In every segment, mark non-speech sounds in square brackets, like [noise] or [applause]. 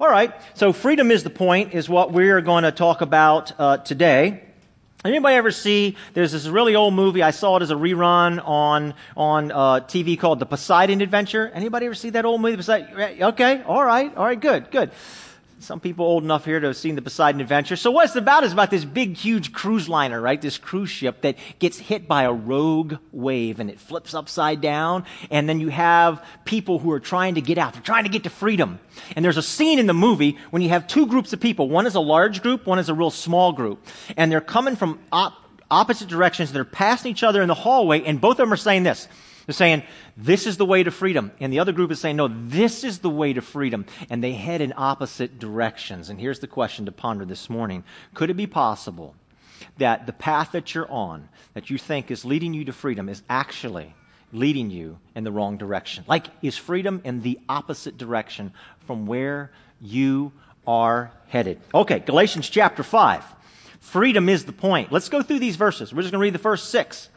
All right, so freedom is the point, is what we're going to talk about uh, today. Anybody ever see? There's this really old movie. I saw it as a rerun on on uh, TV called The Poseidon Adventure. Anybody ever see that old movie? Poseidon? Okay, all right, all right, good, good some people old enough here to have seen the Poseidon Adventure. So what it's about is about this big, huge cruise liner, right? This cruise ship that gets hit by a rogue wave and it flips upside down. And then you have people who are trying to get out. They're trying to get to freedom. And there's a scene in the movie when you have two groups of people. One is a large group, one is a real small group. And they're coming from op- opposite directions. They're passing each other in the hallway and both of them are saying this. They're saying, this is the way to freedom. And the other group is saying, no, this is the way to freedom. And they head in opposite directions. And here's the question to ponder this morning Could it be possible that the path that you're on, that you think is leading you to freedom, is actually leading you in the wrong direction? Like, is freedom in the opposite direction from where you are headed? Okay, Galatians chapter 5. Freedom is the point. Let's go through these verses. We're just going to read the first six.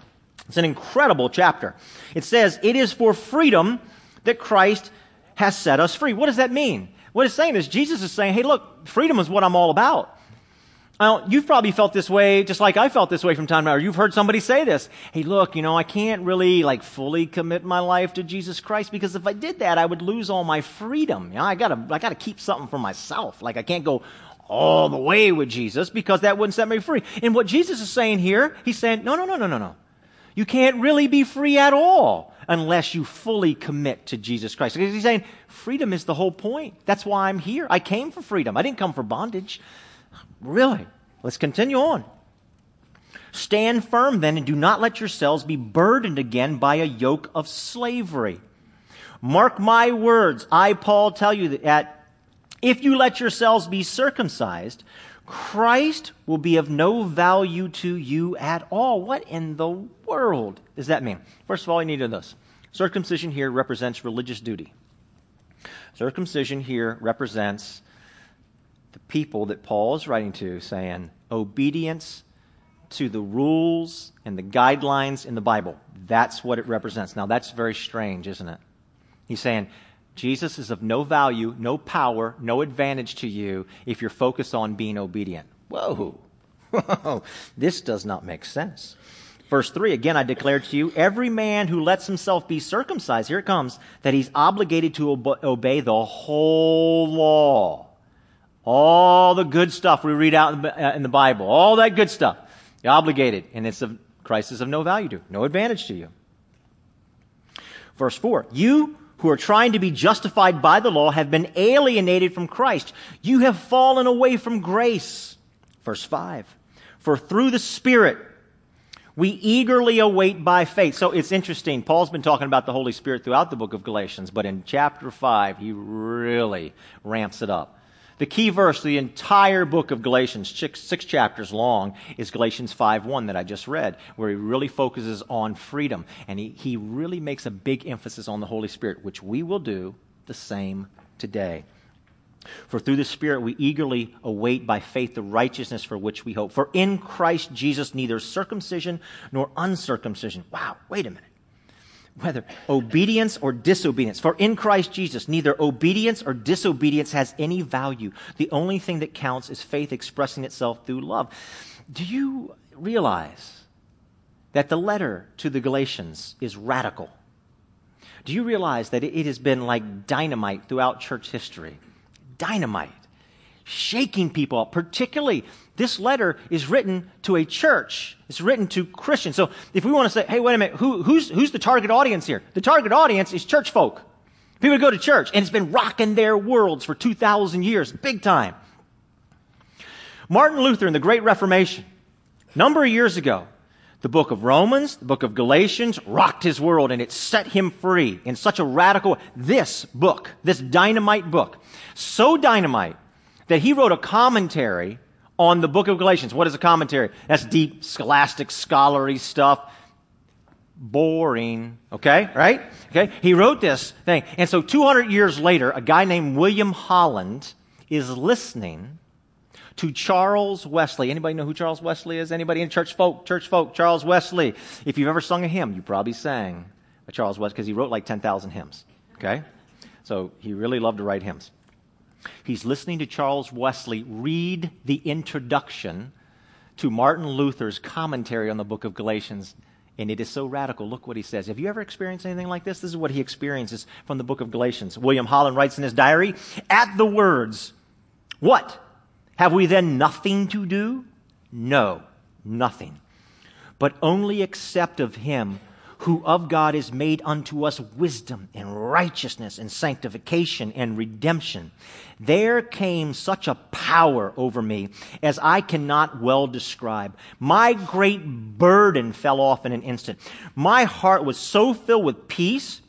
It's an incredible chapter. It says, It is for freedom that Christ has set us free. What does that mean? What it's saying is Jesus is saying, Hey, look, freedom is what I'm all about. You've probably felt this way, just like I felt this way from time to time, or you've heard somebody say this. Hey, look, you know, I can't really, like, fully commit my life to Jesus Christ because if I did that, I would lose all my freedom. You know, I gotta, I gotta keep something for myself. Like, I can't go all the way with Jesus because that wouldn't set me free. And what Jesus is saying here, he's saying, no, no, no, no, no, no. You can't really be free at all unless you fully commit to Jesus Christ. Because he's saying freedom is the whole point. That's why I'm here. I came for freedom. I didn't come for bondage. Really? Let's continue on. Stand firm then and do not let yourselves be burdened again by a yoke of slavery. Mark my words. I, Paul, tell you that if you let yourselves be circumcised, Christ will be of no value to you at all. What in the world does that mean? First of all, you need to know this. Circumcision here represents religious duty. Circumcision here represents the people that Paul is writing to, saying obedience to the rules and the guidelines in the Bible. That's what it represents. Now, that's very strange, isn't it? He's saying, Jesus is of no value, no power, no advantage to you if you're focused on being obedient. Whoa. [laughs] Whoa. this does not make sense. Verse 3 again, I declare to you, every man who lets himself be circumcised, here it comes, that he's obligated to obey the whole law. All the good stuff we read out uh, in the Bible, all that good stuff. You're obligated, and it's of, Christ is of no value to, you, no advantage to you. Verse 4 You who are trying to be justified by the law have been alienated from Christ. You have fallen away from grace. Verse 5. For through the Spirit, we eagerly await by faith. So it's interesting. Paul's been talking about the Holy Spirit throughout the book of Galatians, but in chapter 5, he really ramps it up. The key verse, the entire book of Galatians, six, chapters long, is Galatians 5.1 that I just read, where he really focuses on freedom. And he, he really makes a big emphasis on the Holy Spirit, which we will do the same today. For through the Spirit we eagerly await by faith the righteousness for which we hope. For in Christ Jesus neither circumcision nor uncircumcision. Wow, wait a minute whether obedience or disobedience. For in Christ Jesus, neither obedience or disobedience has any value. The only thing that counts is faith expressing itself through love. Do you realize that the letter to the Galatians is radical? Do you realize that it has been like dynamite throughout church history? Dynamite. Shaking people up, particularly this letter is written to a church. It's written to Christians. So if we want to say, hey, wait a minute, who, who's, who's the target audience here? The target audience is church folk. People go to church, and it's been rocking their worlds for 2,000 years, big time. Martin Luther in the Great Reformation, number of years ago, the book of Romans, the book of Galatians rocked his world and it set him free in such a radical, this book, this dynamite book, so dynamite that he wrote a commentary on the book of Galatians. What is a commentary? That's deep, scholastic, scholarly stuff. Boring. Okay? Right? Okay? He wrote this thing. And so 200 years later, a guy named William Holland is listening to Charles Wesley. Anybody know who Charles Wesley is? Anybody in church folk? Church folk, Charles Wesley. If you've ever sung a hymn, you probably sang a Charles Wesley because he wrote like 10,000 hymns. Okay? So he really loved to write hymns. He's listening to Charles Wesley read the introduction to Martin Luther's commentary on the book of Galatians. And it is so radical. Look what he says. Have you ever experienced anything like this? This is what he experiences from the book of Galatians. William Holland writes in his diary At the words, What? Have we then nothing to do? No, nothing. But only accept of him who of God is made unto us wisdom and righteousness and sanctification and redemption. There came such a power over me as I cannot well describe. My great burden fell off in an instant. My heart was so filled with peace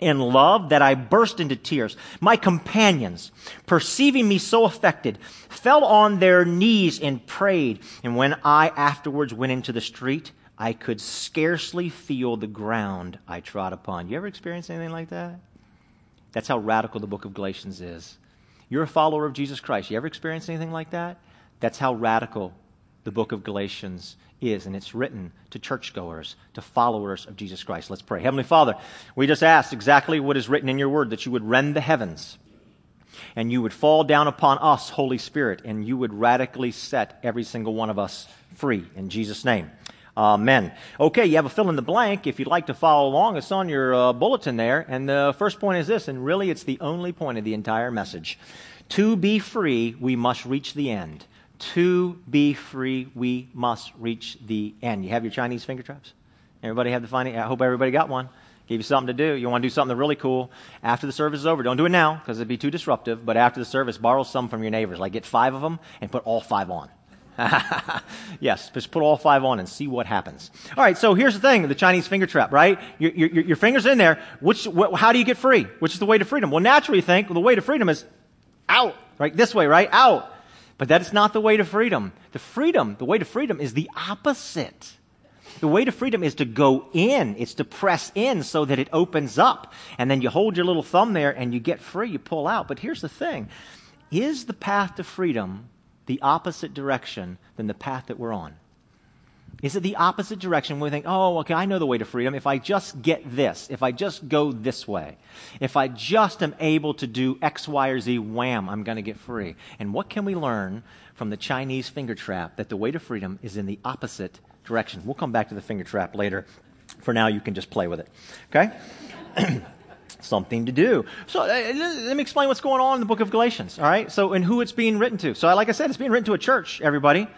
and love that I burst into tears. My companions, perceiving me so affected, fell on their knees and prayed. And when I afterwards went into the street, I could scarcely feel the ground I trod upon. You ever experienced anything like that? That's how radical the book of Galatians is. You're a follower of Jesus Christ. You ever experienced anything like that? That's how radical the book of Galatians is, and it's written to churchgoers, to followers of Jesus Christ. Let's pray. Heavenly Father, we just ask exactly what is written in your word that you would rend the heavens and you would fall down upon us, Holy Spirit, and you would radically set every single one of us free. In Jesus' name. Amen. Okay, you have a fill in the blank. If you'd like to follow along, it's on your uh, bulletin there. And the first point is this, and really it's the only point of the entire message. To be free, we must reach the end. To be free, we must reach the end. You have your Chinese finger traps? Everybody have the finding? I hope everybody got one. Give you something to do. You want to do something really cool. After the service is over, don't do it now because it'd be too disruptive. But after the service, borrow some from your neighbors. Like get five of them and put all five on. [laughs] yes, just put all five on and see what happens. All right, so here's the thing the Chinese finger trap, right? Your, your, your finger's in there. Which, wh- how do you get free? Which is the way to freedom? Well, naturally, you think well, the way to freedom is out, right? This way, right? Out. But that's not the way to freedom. The freedom, the way to freedom is the opposite. The way to freedom is to go in. It's to press in so that it opens up. And then you hold your little thumb there and you get free. You pull out. But here's the thing. Is the path to freedom the opposite direction than the path that we're on? Is it the opposite direction when we think, oh, okay, I know the way to freedom. If I just get this, if I just go this way, if I just am able to do X, Y, or Z, wham, I'm going to get free. And what can we learn from the Chinese finger trap that the way to freedom is in the opposite direction? We'll come back to the finger trap later. For now, you can just play with it. Okay? [clears throat] something to do. So uh, let me explain what's going on in the book of Galatians, all right? So, and who it's being written to. So, like I said, it's being written to a church, everybody.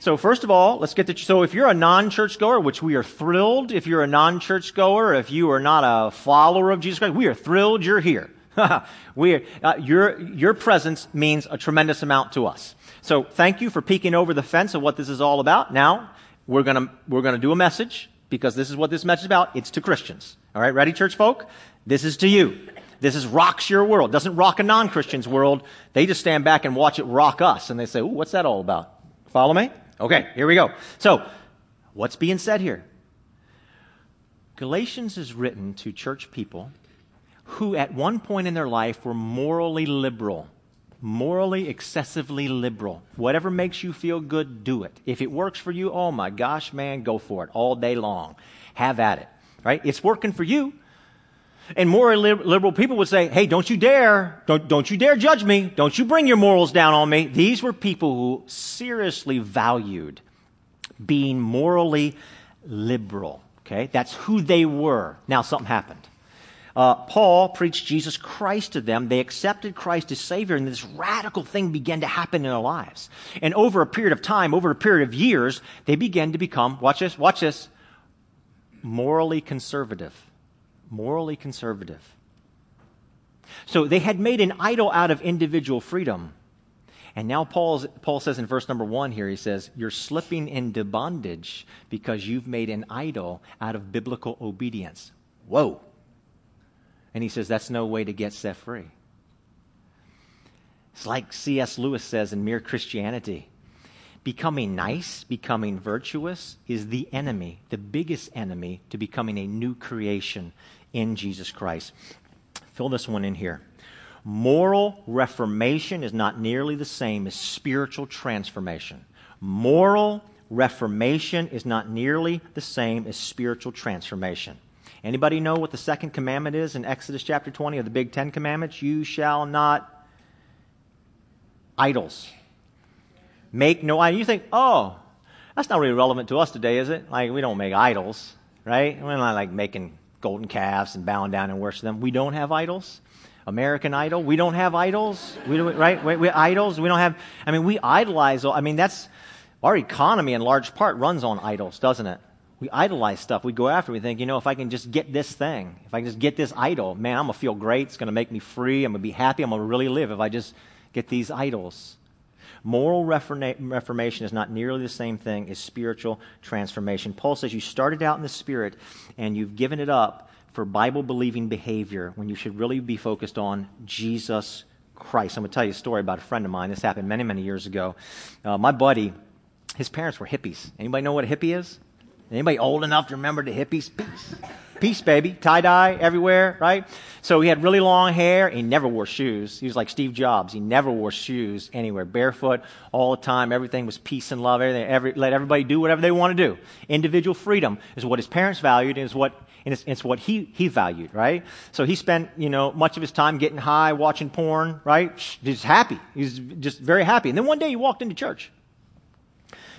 So, first of all, let's get to, so if you're a non-church goer, which we are thrilled, if you're a non-church goer, if you are not a follower of Jesus Christ, we are thrilled you're here. [laughs] we are, uh, your, your presence means a tremendous amount to us. So, thank you for peeking over the fence of what this is all about. Now, we're gonna, we're gonna do a message because this is what this message is about. It's to Christians. All right, ready, church folk? This is to you. This is rocks your world. Doesn't rock a non-Christian's world. They just stand back and watch it rock us, and they say, "Ooh, what's that all about?" Follow me? Okay, here we go. So, what's being said here? Galatians is written to church people who, at one point in their life, were morally liberal, morally excessively liberal. Whatever makes you feel good, do it. If it works for you, oh my gosh, man, go for it all day long. Have at it. Right? It's working for you. And more liberal people would say, hey, don't you dare, don't, don't you dare judge me. Don't you bring your morals down on me. These were people who seriously valued being morally liberal. Okay? That's who they were. Now something happened. Uh, Paul preached Jesus Christ to them. They accepted Christ as Savior, and this radical thing began to happen in their lives. And over a period of time, over a period of years, they began to become, watch this, watch this, morally conservative morally conservative. So they had made an idol out of individual freedom. And now Paul's, Paul says in verse number one here, he says, You're slipping into bondage because you've made an idol out of biblical obedience. Whoa. And he says, That's no way to get set free. It's like C.S. Lewis says in Mere Christianity becoming nice, becoming virtuous is the enemy, the biggest enemy to becoming a new creation in Jesus Christ. Fill this one in here. Moral reformation is not nearly the same as spiritual transformation. Moral reformation is not nearly the same as spiritual transformation. Anybody know what the second commandment is in Exodus chapter 20 of the big 10 commandments? You shall not idols. Make no idol. You think, oh, that's not really relevant to us today, is it? Like, we don't make idols, right? We're not like making golden calves and bowing down and worshiping them. We don't have idols. American Idol, we don't have idols, we don't, right? We, we idols. We don't have. I mean, we idolize. I mean, that's our economy in large part runs on idols, doesn't it? We idolize stuff. We go after. We think, you know, if I can just get this thing, if I can just get this idol, man, I'm gonna feel great. It's gonna make me free. I'm gonna be happy. I'm gonna really live if I just get these idols. Moral reformation is not nearly the same thing as spiritual transformation. Paul says you started out in the spirit and you've given it up for Bible believing behavior when you should really be focused on Jesus Christ. I'm going to tell you a story about a friend of mine. This happened many, many years ago. Uh, my buddy, his parents were hippies. Anybody know what a hippie is? Anybody old enough to remember the hippies? Peace. Peace, baby. Tie dye everywhere, right? So he had really long hair. He never wore shoes. He was like Steve Jobs. He never wore shoes anywhere. Barefoot all the time. Everything was peace and love. Everything, every, let everybody do whatever they want to do. Individual freedom is what his parents valued and is what, and it's, it's what he, he valued, right? So he spent, you know, much of his time getting high, watching porn, right? He's happy. He's just very happy. And then one day he walked into church.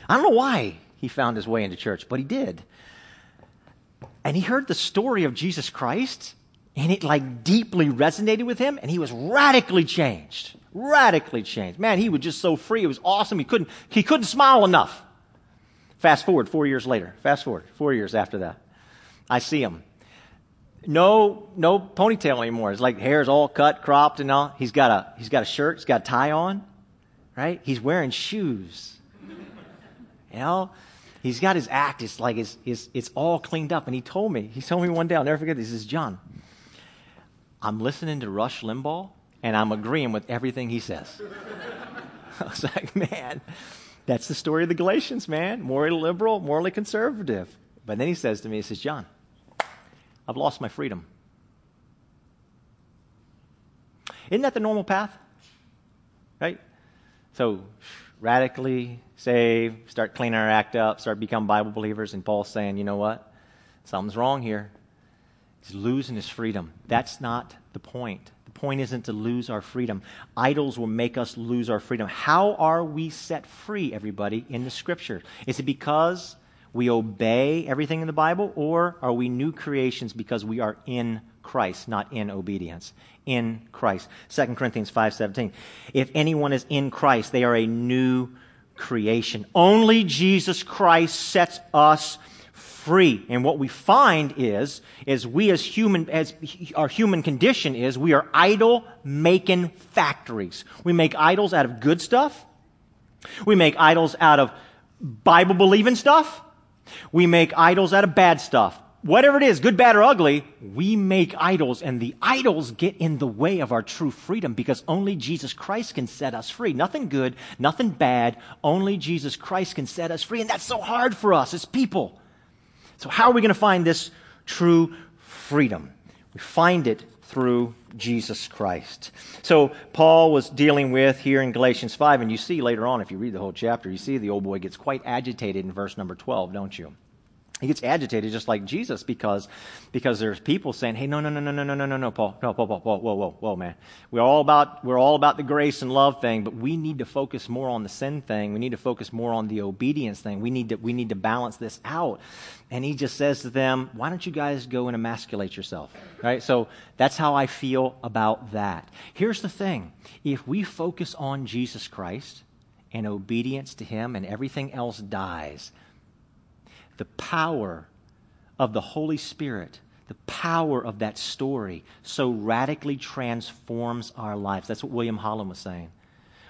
I don't know why he found his way into church, but he did and he heard the story of Jesus Christ and it like deeply resonated with him and he was radically changed. Radically changed. Man, he was just so free. It was awesome. He couldn't, he couldn't smile enough. Fast forward four years later. Fast forward four years after that. I see him. No, no ponytail anymore. His like hair's all cut, cropped and all. He's got a, he's got a shirt. He's got a tie on. Right? He's wearing shoes. You know? he's got his act. It's like it's, it's, it's all cleaned up. And he told me, he told me one day, I'll never forget this. He says, John, I'm listening to Rush Limbaugh and I'm agreeing with everything he says. [laughs] I was like, man, that's the story of the Galatians, man. Morally liberal, morally conservative. But then he says to me, he says, John, I've lost my freedom. Isn't that the normal path? Right? So, radically save, start cleaning our act up, start become Bible believers. And Paul's saying, you know what? Something's wrong here. He's losing his freedom. That's not the point. The point isn't to lose our freedom. Idols will make us lose our freedom. How are we set free, everybody, in the scripture? Is it because we obey everything in the Bible, or are we new creations because we are in Christ, not in obedience? In Christ. 2 Corinthians 5:17. If anyone is in Christ, they are a new creation. Only Jesus Christ sets us free. And what we find is, is we as human, as our human condition is, we are idol making factories. We make idols out of good stuff. We make idols out of Bible believing stuff. We make idols out of bad stuff whatever it is, good, bad, or ugly, we make idols, and the idols get in the way of our true freedom because only Jesus Christ can set us free. Nothing good, nothing bad, only Jesus Christ can set us free, and that's so hard for us as people. So, how are we going to find this true freedom? We find it through Jesus Christ. So, Paul was dealing with here in Galatians 5, and you see later on, if you read the whole chapter, you see the old boy gets quite agitated in verse number 12, don't you? He gets agitated just like Jesus because, because there's people saying, hey, no, no, no, no, no, no, no, no, no, Paul, no, Paul, Paul, Paul, whoa, whoa, whoa, man. We're all about, we're all about the grace and love thing, but we need to focus more on the sin thing. We need to focus more on the obedience thing. We need to, we need to balance this out. And he just says to them, why don't you guys go and emasculate yourself? Right? So that's how I feel about that. Here's the thing. If we focus on Jesus Christ and obedience to him and everything else dies, the power of the Holy Spirit, the power of that story so radically transforms our lives. That's what William Holland was saying.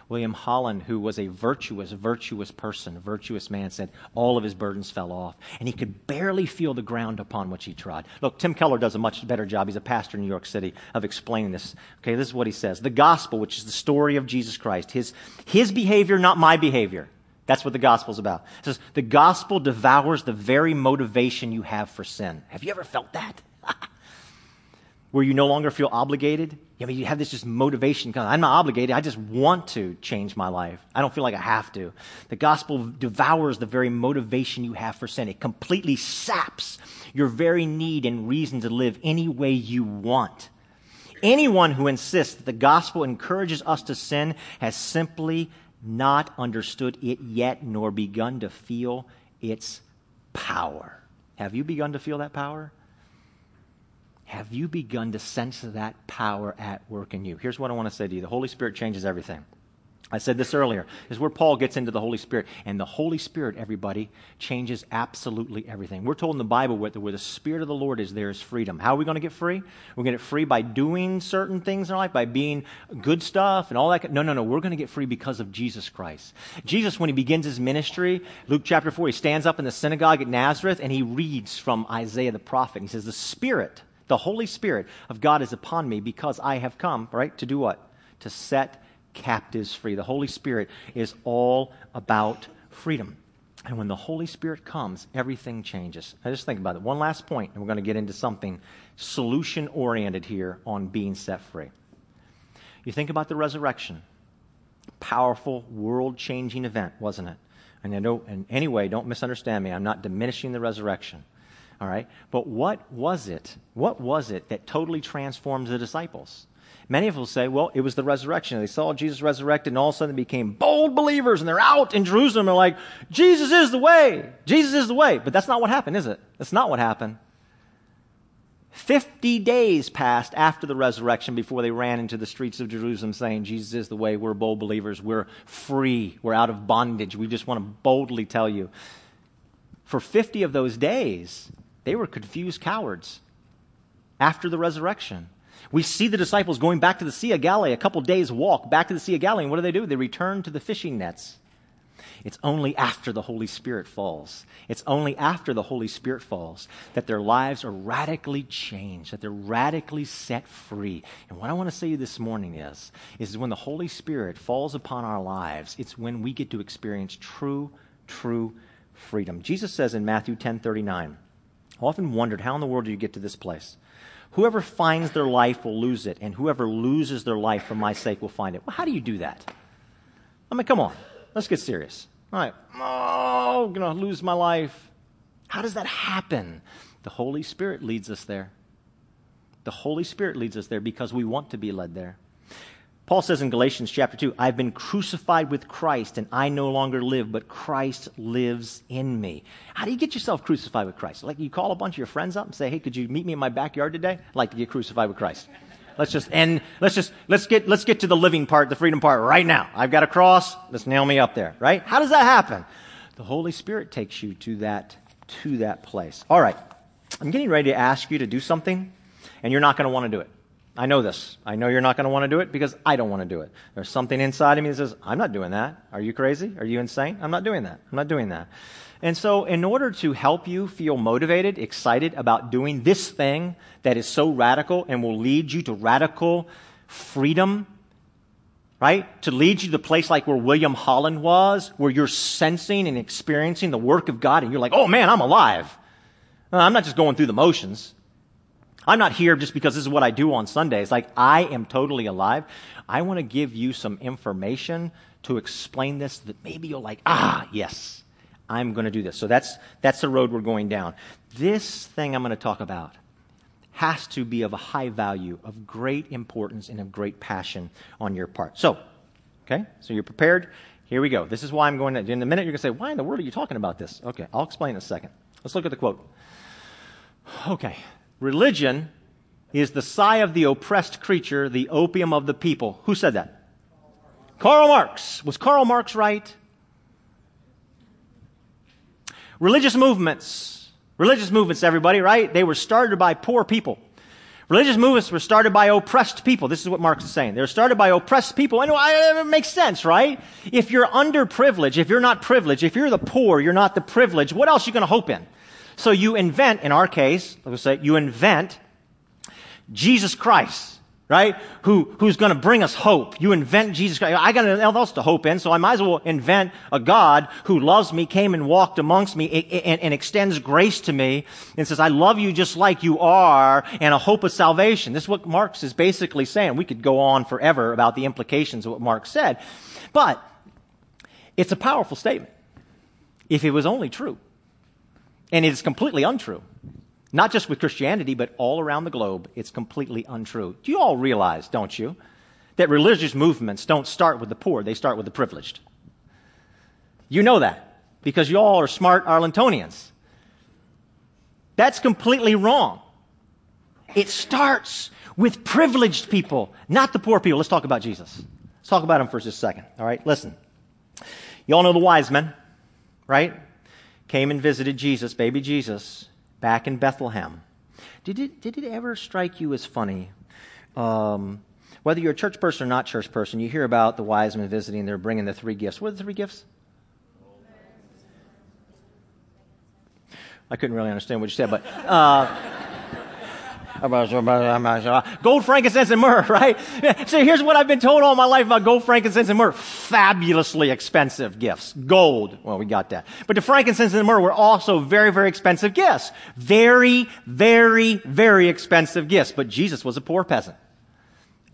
William Holland, who was a virtuous, virtuous person, virtuous man, said all of his burdens fell off, and he could barely feel the ground upon which he trod. Look, Tim Keller does a much better job. He's a pastor in New York City of explaining this. Okay, this is what he says. The gospel, which is the story of Jesus Christ, his, his behavior, not my behavior. That's what the gospel's about. It says the gospel devours the very motivation you have for sin. Have you ever felt that? [laughs] Where you no longer feel obligated? I mean, you have this just motivation. I'm not obligated. I just want to change my life. I don't feel like I have to. The gospel devours the very motivation you have for sin. It completely saps your very need and reason to live any way you want Anyone who insists that the gospel encourages us to sin has simply not understood it yet nor begun to feel its power. Have you begun to feel that power? Have you begun to sense that power at work in you? Here's what I want to say to you the Holy Spirit changes everything. I said this earlier, is where Paul gets into the Holy Spirit. And the Holy Spirit, everybody, changes absolutely everything. We're told in the Bible the, where the Spirit of the Lord is, there is freedom. How are we going to get free? We're going to get free by doing certain things in our life, by being good stuff and all that. No, no, no. We're going to get free because of Jesus Christ. Jesus, when he begins his ministry, Luke chapter 4, he stands up in the synagogue at Nazareth and he reads from Isaiah the prophet. He says, The Spirit, the Holy Spirit of God is upon me because I have come, right? To do what? To set captives free. The Holy Spirit is all about freedom. And when the Holy Spirit comes, everything changes. I just think about it. One last point, and we're going to get into something solution oriented here on being set free. You think about the resurrection. Powerful, world changing event, wasn't it? And I know, and anyway, don't misunderstand me. I'm not diminishing the resurrection. All right? But what was it? What was it that totally transformed the disciples? Many of them say, well, it was the resurrection. They saw Jesus resurrected and all of a sudden they became bold believers and they're out in Jerusalem. They're like, Jesus is the way. Jesus is the way. But that's not what happened, is it? That's not what happened. 50 days passed after the resurrection before they ran into the streets of Jerusalem saying, Jesus is the way. We're bold believers. We're free. We're out of bondage. We just want to boldly tell you. For 50 of those days, they were confused cowards after the resurrection. We see the disciples going back to the Sea of Galilee, a couple days' walk back to the Sea of Galilee. And what do they do? They return to the fishing nets. It's only after the Holy Spirit falls. It's only after the Holy Spirit falls that their lives are radically changed, that they're radically set free. And what I want to say to you this morning is, is when the Holy Spirit falls upon our lives, it's when we get to experience true, true freedom. Jesus says in Matthew 10 39, I often wondered how in the world do you get to this place? Whoever finds their life will lose it, and whoever loses their life for my sake will find it. Well, how do you do that? I mean, come on. Let's get serious. All right. Oh, I'm going to lose my life. How does that happen? The Holy Spirit leads us there. The Holy Spirit leads us there because we want to be led there. Paul says in Galatians chapter 2, I've been crucified with Christ, and I no longer live, but Christ lives in me. How do you get yourself crucified with Christ? Like you call a bunch of your friends up and say, Hey, could you meet me in my backyard today? I'd like to get crucified with Christ. Let's just end, let's just, let's get, let's get to the living part, the freedom part right now. I've got a cross, let's nail me up there, right? How does that happen? The Holy Spirit takes you to that, to that place. All right. I'm getting ready to ask you to do something, and you're not going to want to do it. I know this. I know you're not going to want to do it because I don't want to do it. There's something inside of me that says, I'm not doing that. Are you crazy? Are you insane? I'm not doing that. I'm not doing that. And so, in order to help you feel motivated, excited about doing this thing that is so radical and will lead you to radical freedom, right? To lead you to the place like where William Holland was, where you're sensing and experiencing the work of God and you're like, oh man, I'm alive. Uh, I'm not just going through the motions. I'm not here just because this is what I do on Sundays. Like, I am totally alive. I want to give you some information to explain this that maybe you'll like, ah, yes, I'm going to do this. So that's, that's the road we're going down. This thing I'm going to talk about has to be of a high value, of great importance, and of great passion on your part. So, okay, so you're prepared. Here we go. This is why I'm going to, in a minute, you're going to say, why in the world are you talking about this? Okay, I'll explain in a second. Let's look at the quote. Okay, Religion is the sigh of the oppressed creature, the opium of the people. Who said that? Karl Marx. Was Karl Marx right? Religious movements. Religious movements, everybody, right? They were started by poor people. Religious movements were started by oppressed people. This is what Marx is saying. They were started by oppressed people. And it makes sense, right? If you're underprivileged, if you're not privileged, if you're the poor, you're not the privileged, what else are you going to hope in? So you invent, in our case, let's say, you invent Jesus Christ, right? Who, who's going to bring us hope. You invent Jesus Christ. I got nothing else to hope in, so I might as well invent a God who loves me, came and walked amongst me, and, and extends grace to me, and says, I love you just like you are, and a hope of salvation. This is what Marx is basically saying. We could go on forever about the implications of what Marx said, but it's a powerful statement if it was only true. And it is completely untrue. Not just with Christianity, but all around the globe, it's completely untrue. Do you all realize, don't you, that religious movements don't start with the poor, they start with the privileged? You know that because you all are smart Arlingtonians. That's completely wrong. It starts with privileged people, not the poor people. Let's talk about Jesus. Let's talk about him for just a second. All right, listen. You all know the wise men, right? Came and visited Jesus, baby Jesus, back in Bethlehem. Did it, did it ever strike you as funny? Um, whether you're a church person or not church person, you hear about the wise men visiting, they're bringing the three gifts. What are the three gifts? I couldn't really understand what you said, but uh, gold, frankincense, and myrrh, right? [laughs] So here's what I've been told all my life about gold, frankincense, and myrrh. Fabulously expensive gifts. Gold, well, we got that. But the frankincense and the myrrh were also very, very expensive gifts. Very, very, very expensive gifts. But Jesus was a poor peasant.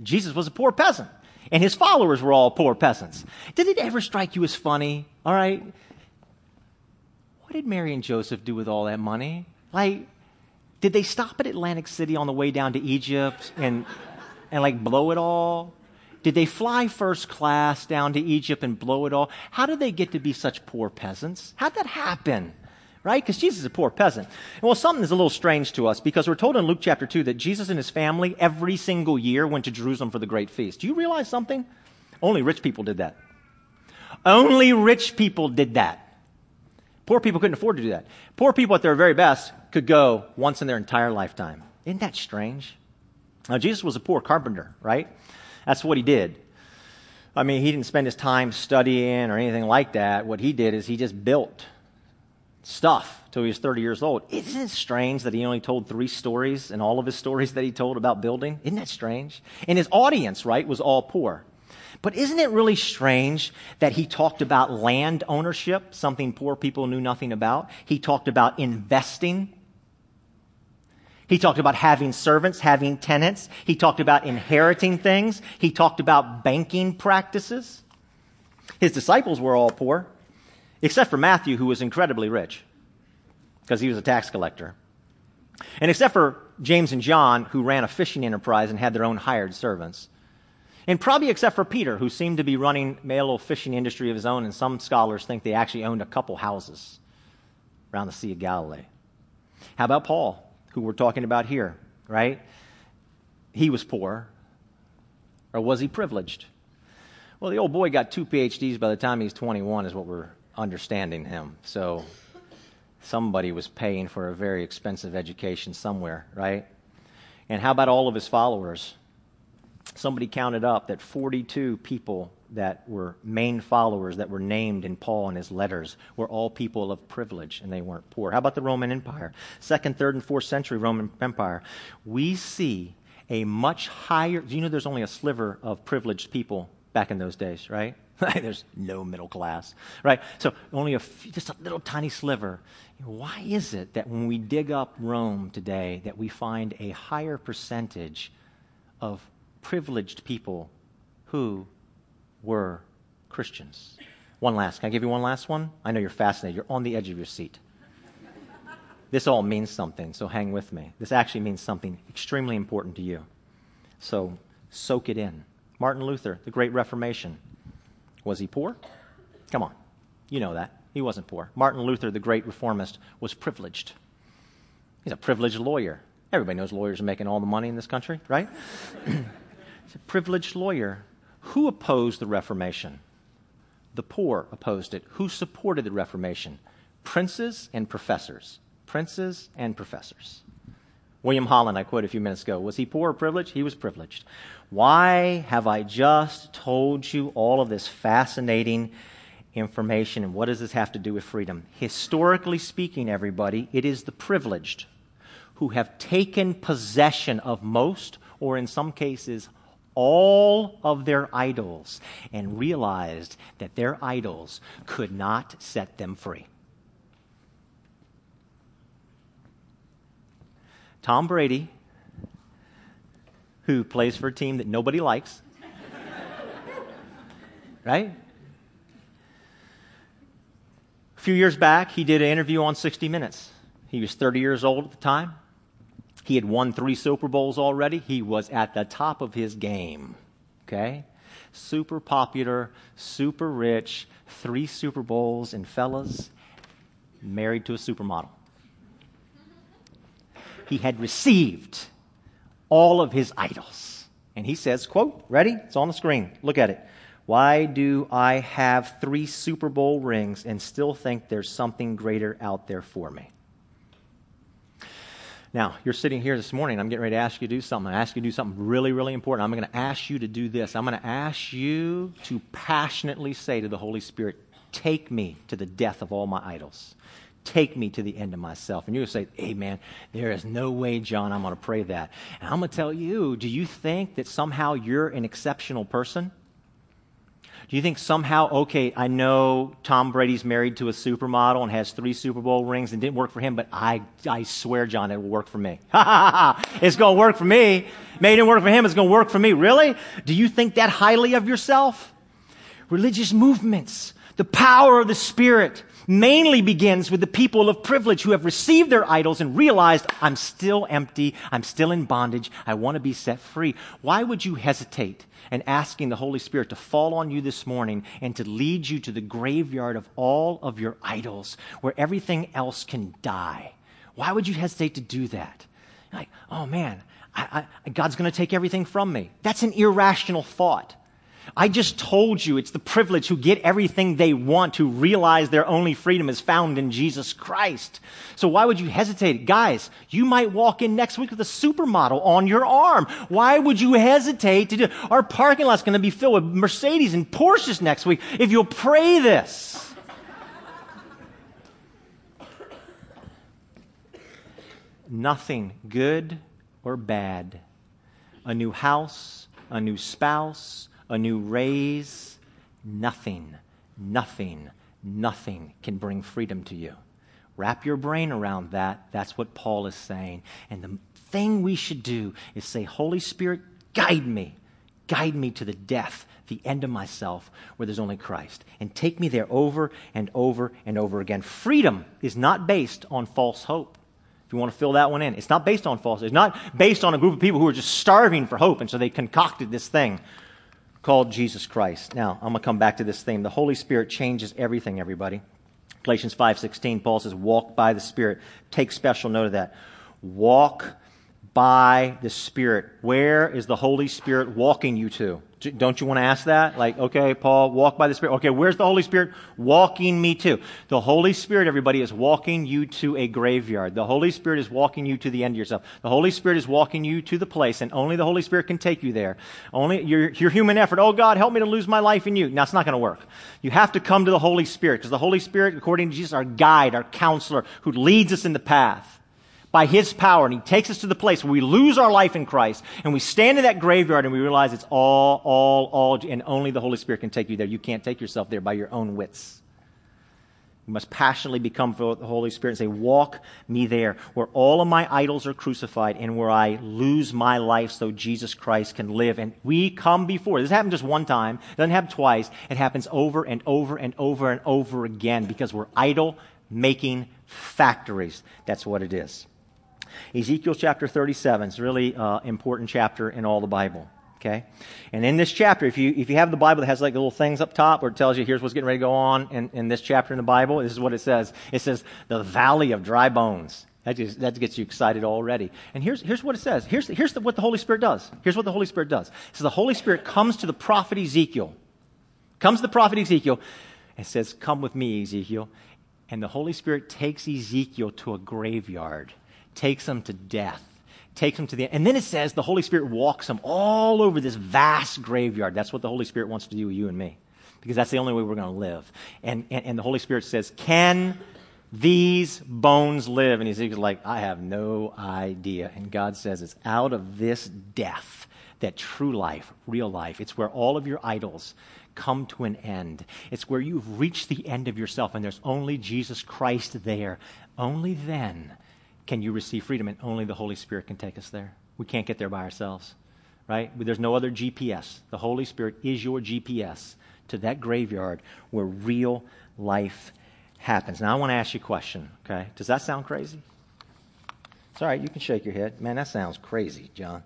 Jesus was a poor peasant. And his followers were all poor peasants. Did it ever strike you as funny? All right what did Mary and Joseph do with all that money? Like, did they stop at Atlantic City on the way down to Egypt and, and like blow it all? Did they fly first class down to Egypt and blow it all? How did they get to be such poor peasants? How'd that happen? Right? Because Jesus is a poor peasant. Well, something is a little strange to us because we're told in Luke chapter 2 that Jesus and his family every single year went to Jerusalem for the great feast. Do you realize something? Only rich people did that. Only rich people did that. Poor people couldn't afford to do that. Poor people at their very best could go once in their entire lifetime. Isn't that strange? Now, Jesus was a poor carpenter, right? That's what he did. I mean, he didn't spend his time studying or anything like that. What he did is he just built stuff till he was 30 years old. Isn't it strange that he only told three stories in all of his stories that he told about building? Isn't that strange? And his audience, right, was all poor. But isn't it really strange that he talked about land ownership, something poor people knew nothing about? He talked about investing. He talked about having servants, having tenants. He talked about inheriting things. He talked about banking practices. His disciples were all poor, except for Matthew, who was incredibly rich because he was a tax collector. And except for James and John, who ran a fishing enterprise and had their own hired servants. And probably except for Peter, who seemed to be running a little fishing industry of his own, and some scholars think they actually owned a couple houses around the Sea of Galilee. How about Paul, who we're talking about here, right? He was poor. Or was he privileged? Well, the old boy got two PhDs by the time he's 21, is what we're understanding him. So somebody was paying for a very expensive education somewhere, right? And how about all of his followers? somebody counted up that 42 people that were main followers that were named in Paul and his letters were all people of privilege and they weren't poor. How about the Roman Empire? Second, third, and fourth century Roman Empire. We see a much higher, you know there's only a sliver of privileged people back in those days, [laughs] right? there's no middle class, right? So only a few, just a little tiny sliver. Why is it that when we dig up Rome today that we find a higher percentage of privileged people who were Christians. One last. Can I give you one last one? I know you're fascinated. You're on the edge of your seat. this all means something, so hang with me. This actually means something extremely important to you. So soak it in. Martin Luther, the Great Reformation. Was he poor? Come on. You know that. He wasn't poor. Martin Luther, the great reformist, was privileged. He's a privileged lawyer. Everybody knows lawyers are making all the money in this country, right? [clears throat] He's a privileged lawyer. Who opposed the Reformation? The poor opposed it. Who supported the Reformation? Princes and professors. Princes and professors. William Holland, I quoted a few minutes ago. Was he poor or privileged? He was privileged. Why have I just told you all of this fascinating information? And what does this have to do with freedom? Historically speaking, everybody, it is the privileged who have taken possession of most, or in some cases, all of their idols and realized that their idols could not set them free. Tom Brady, who plays for a team that nobody likes, [laughs] right? A few years back, he did an interview on 60 Minutes. He was 30 years old at the time. He had won three Super Bowls already. He was at the top of his game. Okay? Super popular, super rich, three Super Bowls, and fellas, married to a supermodel. He had received all of his idols. And he says, quote, ready? It's on the screen. Look at it. Why do I have three Super Bowl rings and still think there's something greater out there for me? Now, you're sitting here this morning. I'm getting ready to ask you to do something. I ask you to do something really, really important. I'm going to ask you to do this. I'm going to ask you to passionately say to the Holy Spirit, Take me to the death of all my idols. Take me to the end of myself. And you're going to say, Amen. There is no way, John, I'm going to pray that. And I'm going to tell you, do you think that somehow you're an exceptional person? Do you think somehow, okay, I know Tom Brady's married to a supermodel and has three Super Bowl rings and didn't work for him, but I, I swear, John, it will work for me. [laughs] it's going to work for me. Maybe it didn't work for him, it's going to work for me. Really? Do you think that highly of yourself? Religious movements, the power of the Spirit, mainly begins with the people of privilege who have received their idols and realized, I'm still empty, I'm still in bondage, I want to be set free. Why would you hesitate in asking the Holy Spirit to fall on you this morning and to lead you to the graveyard of all of your idols where everything else can die? Why would you hesitate to do that? Like, oh man, I, I, God's going to take everything from me. That's an irrational thought. I just told you it's the privilege who get everything they want to realize their only freedom is found in Jesus Christ. So why would you hesitate? Guys, you might walk in next week with a supermodel on your arm. Why would you hesitate to do Our parking lot's going to be filled with Mercedes and Porsches next week if you'll pray this. Nothing good or bad. A new house, a new spouse, a new raise, nothing, nothing, nothing can bring freedom to you. Wrap your brain around that. That's what Paul is saying. And the thing we should do is say, Holy Spirit, guide me. Guide me to the death, the end of myself, where there's only Christ. And take me there over and over and over again. Freedom is not based on false hope. If you want to fill that one in, it's not based on false. It's not based on a group of people who are just starving for hope, and so they concocted this thing called Jesus Christ. Now, I'm going to come back to this theme. The Holy Spirit changes everything, everybody. Galatians 5:16 Paul says walk by the Spirit. Take special note of that. Walk by the Spirit. Where is the Holy Spirit walking you to? Don't you want to ask that? Like, okay, Paul, walk by the Spirit. Okay, where's the Holy Spirit walking me to? The Holy Spirit, everybody, is walking you to a graveyard. The Holy Spirit is walking you to the end of yourself. The Holy Spirit is walking you to the place, and only the Holy Spirit can take you there. Only your, your human effort. Oh, God, help me to lose my life in you. Now, it's not going to work. You have to come to the Holy Spirit, because the Holy Spirit, according to Jesus, our guide, our counselor, who leads us in the path by His power, and He takes us to the place where we lose our life in Christ, and we stand in that graveyard and we realize it's all, all, all, and only the Holy Spirit can take you there. You can't take yourself there by your own wits. You must passionately become for the Holy Spirit and say, Walk me there, where all of my idols are crucified and where I lose my life so Jesus Christ can live. And we come before. This happened just one time, it doesn't happen twice. It happens over and over and over and over again because we're idol making factories. That's what it is. Ezekiel chapter 37 is a really uh, important chapter in all the Bible. Okay? And in this chapter, if you, if you have the Bible that has like little things up top where it tells you here's what's getting ready to go on in, in this chapter in the Bible, this is what it says. It says, the valley of dry bones. That, just, that gets you excited already. And here's, here's what it says. Here's, here's the, what the Holy Spirit does. Here's what the Holy Spirit does. So the Holy Spirit comes to the prophet Ezekiel. Comes to the prophet Ezekiel and says, Come with me, Ezekiel. And the Holy Spirit takes Ezekiel to a graveyard takes them to death, takes them to the end. And then it says the Holy Spirit walks them all over this vast graveyard. That's what the Holy Spirit wants to do with you and me, because that's the only way we're going to live. And, and, and the Holy Spirit says, Can these bones live? And Ezekiel's like, I have no idea. And God says, It's out of this death that true life, real life, it's where all of your idols come to an end. It's where you've reached the end of yourself and there's only Jesus Christ there. Only then can you receive freedom? And only the Holy Spirit can take us there. We can't get there by ourselves, right? There's no other GPS. The Holy Spirit is your GPS to that graveyard where real life happens. Now, I want to ask you a question, okay? Does that sound crazy? It's all right. You can shake your head. Man, that sounds crazy, John.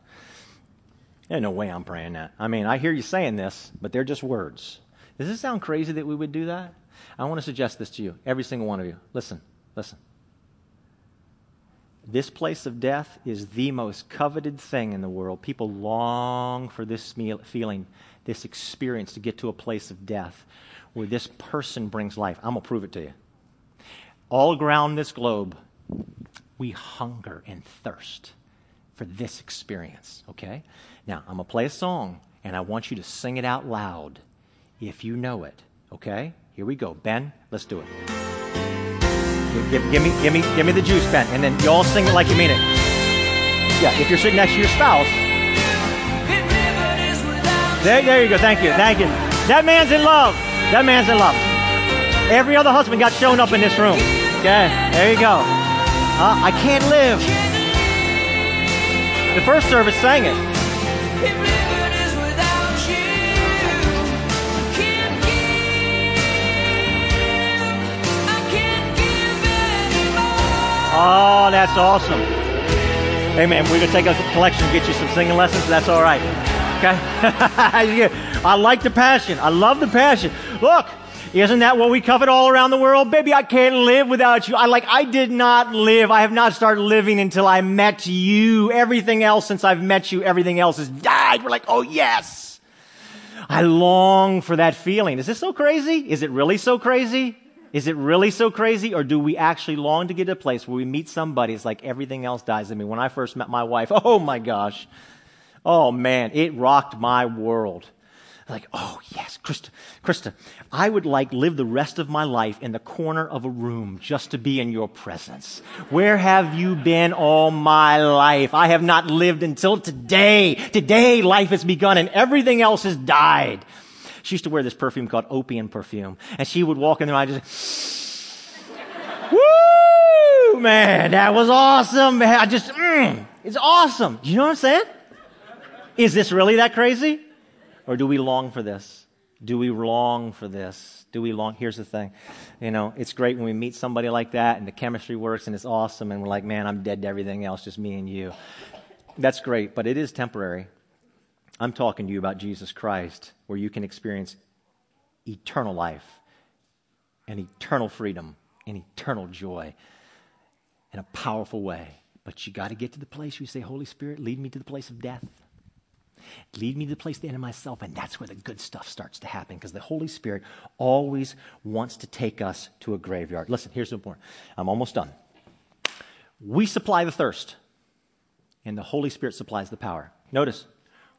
There's no way I'm praying that. I mean, I hear you saying this, but they're just words. Does it sound crazy that we would do that? I want to suggest this to you, every single one of you. Listen, listen. This place of death is the most coveted thing in the world. People long for this feeling, this experience to get to a place of death where this person brings life. I'm going to prove it to you. All around this globe, we hunger and thirst for this experience, okay? Now, I'm going to play a song, and I want you to sing it out loud if you know it, okay? Here we go. Ben, let's do it. Give, give, me, give, me, give me the juice, Ben, and then you all sing it like you mean it. Yeah, if you're sitting next to your spouse. There, there you go. Thank you. Thank you. That man's in love. That man's in love. Every other husband got shown up in this room. Okay, there you go. Uh, I can't live. The first service sang it. Oh, that's awesome. Hey, man, we're going to take a collection get you some singing lessons. That's all right. Okay? [laughs] I like the passion. I love the passion. Look, isn't that what we covet all around the world? Baby, I can't live without you. I like, I did not live. I have not started living until I met you. Everything else since I've met you, everything else has died. We're like, oh yes. I long for that feeling. Is this so crazy? Is it really so crazy? Is it really so crazy? Or do we actually long to get to a place where we meet somebody? It's like everything else dies in me. When I first met my wife, [laughs] oh my gosh. Oh man, it rocked my world. Like, oh yes, Krista, Krista, I would like live the rest of my life in the corner of a room just to be in your presence. Where have you been all my life? I have not lived until today. Today life has begun and everything else has died. She used to wear this perfume called opium perfume. And she would walk in there and I just, woo, man, that was awesome. Man. I just, mm, it's awesome. You know what I'm saying? Is this really that crazy? Or do we long for this? Do we long for this? Do we long? Here's the thing. You know, it's great when we meet somebody like that and the chemistry works and it's awesome and we're like, man, I'm dead to everything else, just me and you. That's great, but it is temporary. I'm talking to you about Jesus Christ, where you can experience eternal life and eternal freedom and eternal joy in a powerful way. But you got to get to the place where you say, Holy Spirit, lead me to the place of death. Lead me to the place the end of myself. And that's where the good stuff starts to happen because the Holy Spirit always wants to take us to a graveyard. Listen, here's the point. I'm almost done. We supply the thirst, and the Holy Spirit supplies the power. Notice,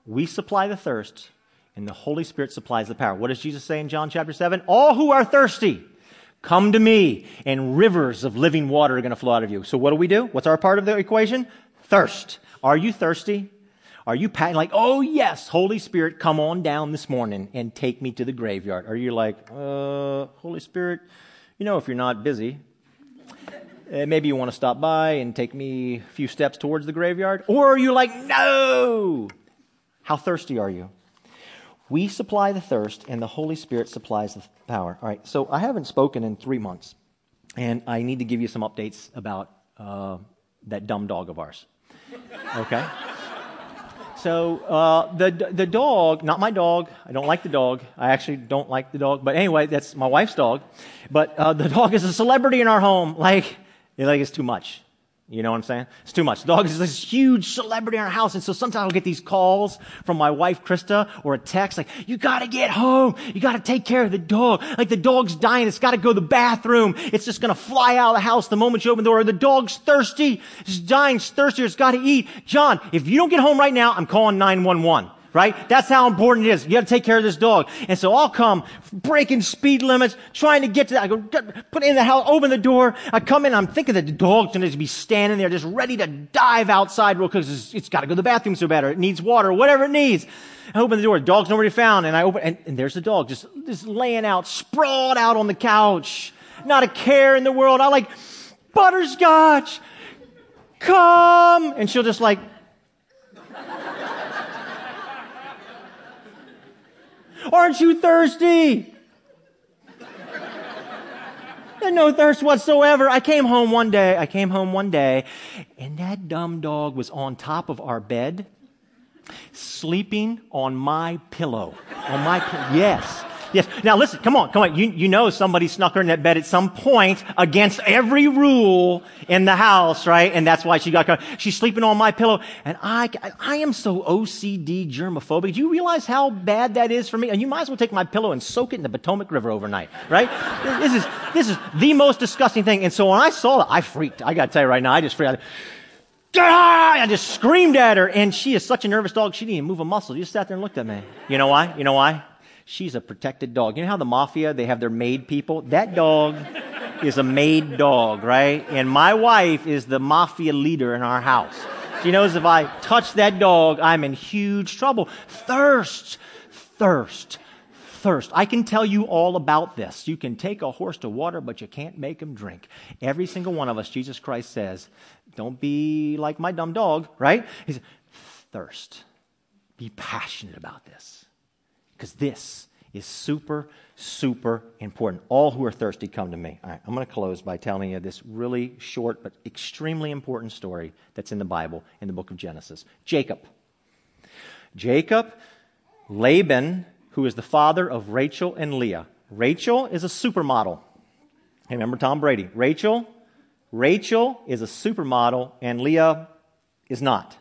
we supply the thirst, and the Holy Spirit supplies the power. What does Jesus say in John chapter 7? All who are thirsty, come to me, and rivers of living water are going to flow out of you. So what do we do? What's our part of the equation? Thirst. Are you thirsty? Are you like, oh yes, Holy Spirit, come on down this morning and take me to the graveyard? Are you like, uh, Holy Spirit, you know, if you're not busy, uh, maybe you want to stop by and take me a few steps towards the graveyard? Or are you like, no, how thirsty are you? We supply the thirst, and the Holy Spirit supplies the power. All right, so I haven't spoken in three months, and I need to give you some updates about uh, that dumb dog of ours. Okay? [laughs] so uh, the, the dog, not my dog, I don't like the dog. I actually don't like the dog, but anyway, that's my wife's dog. But uh, the dog is a celebrity in our home. Like, like it's too much. You know what I'm saying? It's too much. Dog is this huge celebrity in our house. And so sometimes I'll get these calls from my wife, Krista, or a text like, you gotta get home. You gotta take care of the dog. Like the dog's dying. It's gotta go to the bathroom. It's just gonna fly out of the house the moment you open the door. The dog's thirsty. It's dying. It's thirsty. It's gotta eat. John, if you don't get home right now, I'm calling 911 right? That's how important it is. You got to take care of this dog. And so I'll come breaking speed limits, trying to get to that. I go, put in the house, open the door. I come in, I'm thinking that the dog's going to be standing there just ready to dive outside real quick. It's, it's got to go to the bathroom so bad or it needs water, or whatever it needs. I open the door. The dog's be found. And I open, and, and there's the dog just, just laying out, sprawled out on the couch. Not a care in the world. I like, butterscotch, come. And she'll just like, Aren't you thirsty? no thirst whatsoever. I came home one day, I came home one day, and that dumb dog was on top of our bed, sleeping on my pillow. On my. Yes. Yes. Now listen, come on, come on. You, you know somebody snuck her in that bed at some point against every rule in the house, right? And that's why she got caught. She's sleeping on my pillow. And I, I am so OCD germophobic. Do you realize how bad that is for me? And you might as well take my pillow and soak it in the Potomac River overnight, right? [laughs] this is, this is the most disgusting thing. And so when I saw it, I freaked. I gotta tell you right now, I just freaked out. I just screamed at her, and she is such a nervous dog, she didn't even move a muscle. She just sat there and looked at me. You know why? You know why? She's a protected dog. You know how the mafia, they have their made people? That dog is a made dog, right? And my wife is the mafia leader in our house. She knows if I touch that dog, I'm in huge trouble. Thirst, thirst, thirst. I can tell you all about this. You can take a horse to water, but you can't make him drink. Every single one of us, Jesus Christ says, don't be like my dumb dog, right? He says, thirst. Be passionate about this. Because this is super, super important. All who are thirsty, come to me. All right, I'm going to close by telling you this really short but extremely important story that's in the Bible in the book of Genesis. Jacob. Jacob, Laban, who is the father of Rachel and Leah. Rachel is a supermodel. Hey, remember Tom Brady? Rachel, Rachel is a supermodel, and Leah is not.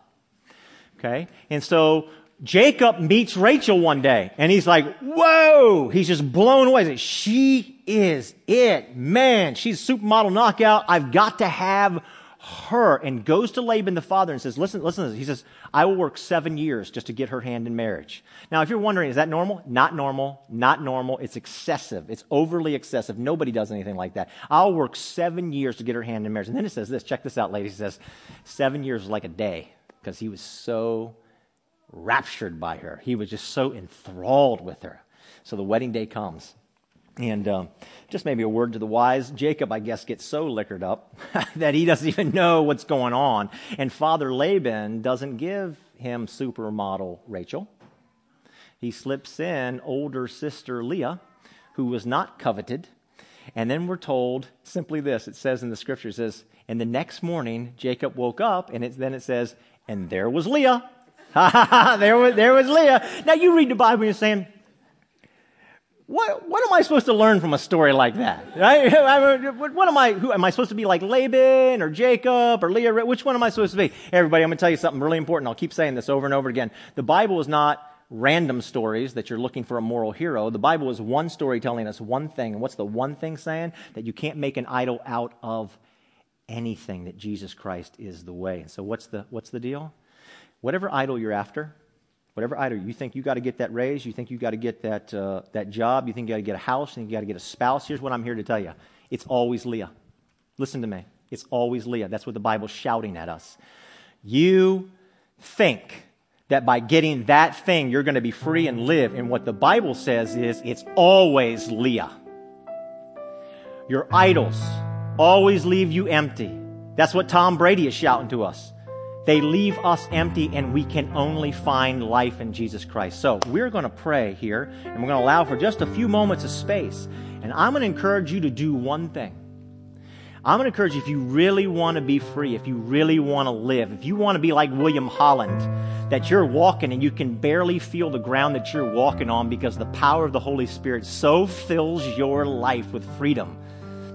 Okay? And so Jacob meets Rachel one day and he's like, whoa, he's just blown away. She is it. Man, she's supermodel knockout. I've got to have her and goes to Laban the father and says, listen, listen to this. He says, I will work seven years just to get her hand in marriage. Now, if you're wondering, is that normal? Not normal. Not normal. It's excessive. It's overly excessive. Nobody does anything like that. I'll work seven years to get her hand in marriage. And then it says this. Check this out, ladies. It says, seven years is like a day because he was so raptured by her. He was just so enthralled with her. So the wedding day comes. And um, just maybe a word to the wise Jacob, I guess, gets so liquored up [laughs] that he doesn't even know what's going on. And Father Laban doesn't give him supermodel Rachel. He slips in older sister Leah, who was not coveted. And then we're told simply this it says in the scripture, it says, And the next morning, Jacob woke up, and it, then it says, And there was Leah. [laughs] there, was, there was Leah. Now you read the Bible and you're saying, what, what am I supposed to learn from a story like that? [laughs] Right? [laughs] what am I, who, am I supposed to be like Laban or Jacob or Leah? Which one am I supposed to be? Everybody, I'm going to tell you something really important. I'll keep saying this over and over again. The Bible is not random stories that you're looking for a moral hero. The Bible is one story telling us one thing. And what's the one thing saying? That you can't make an idol out of anything, that Jesus Christ is the way. And so what's the, what's the deal? Whatever idol you're after, whatever idol you think you got to get that raise, you think you got to get that, uh, that job, you think you got to get a house, you think you got to get a spouse, here's what I'm here to tell you it's always Leah. Listen to me. It's always Leah. That's what the Bible's shouting at us. You think that by getting that thing, you're going to be free and live. And what the Bible says is it's always Leah. Your idols always leave you empty. That's what Tom Brady is shouting to us. They leave us empty and we can only find life in Jesus Christ. So we're going to pray here and we're going to allow for just a few moments of space. And I'm going to encourage you to do one thing. I'm going to encourage you if you really want to be free, if you really want to live, if you want to be like William Holland, that you're walking and you can barely feel the ground that you're walking on because the power of the Holy Spirit so fills your life with freedom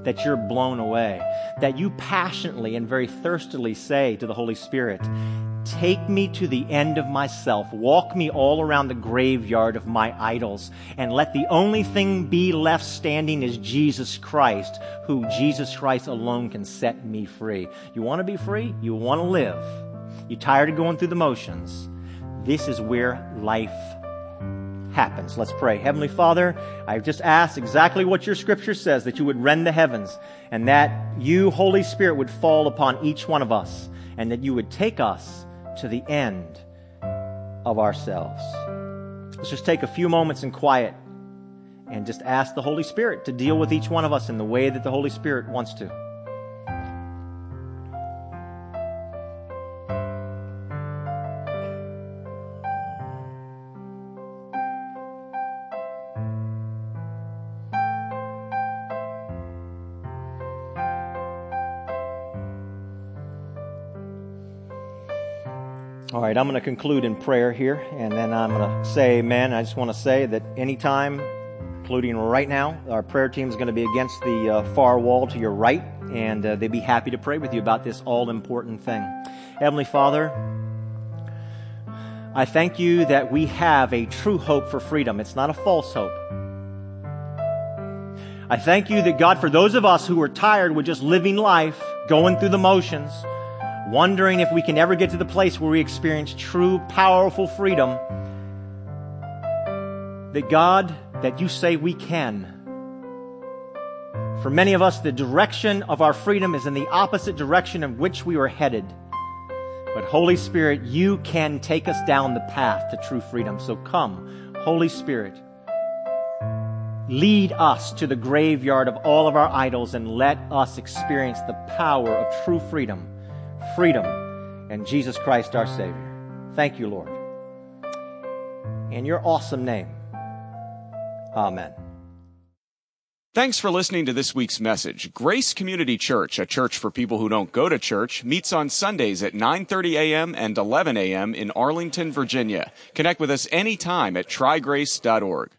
that you're blown away. That you passionately and very thirstily say to the Holy Spirit, Take me to the end of myself. Walk me all around the graveyard of my idols. And let the only thing be left standing is Jesus Christ, who Jesus Christ alone can set me free. You want to be free? You want to live? You're tired of going through the motions? This is where life happens. Let's pray. Heavenly Father, I just ask exactly what your scripture says that you would rend the heavens and that you, Holy Spirit, would fall upon each one of us and that you would take us to the end of ourselves. Let's just take a few moments in quiet and just ask the Holy Spirit to deal with each one of us in the way that the Holy Spirit wants to. Right, I'm going to conclude in prayer here, and then I'm going to say amen. I just want to say that anytime, including right now, our prayer team is going to be against the uh, far wall to your right, and uh, they'd be happy to pray with you about this all important thing. Heavenly Father, I thank you that we have a true hope for freedom. It's not a false hope. I thank you that God, for those of us who are tired with just living life, going through the motions, wondering if we can ever get to the place where we experience true, powerful freedom, that God, that you say we can. For many of us, the direction of our freedom is in the opposite direction of which we were headed. But Holy Spirit, you can take us down the path to true freedom. So come, Holy Spirit, lead us to the graveyard of all of our idols and let us experience the power of true freedom freedom and Jesus Christ our Savior. Thank you, Lord. In your awesome name, Amen. Thanks for listening to this week's message. Grace Community Church, a church for people who don't go to church, meets on Sundays at 9:30 a.m. and 11 a.m. in Arlington, Virginia. Connect with us anytime at trygrace.org.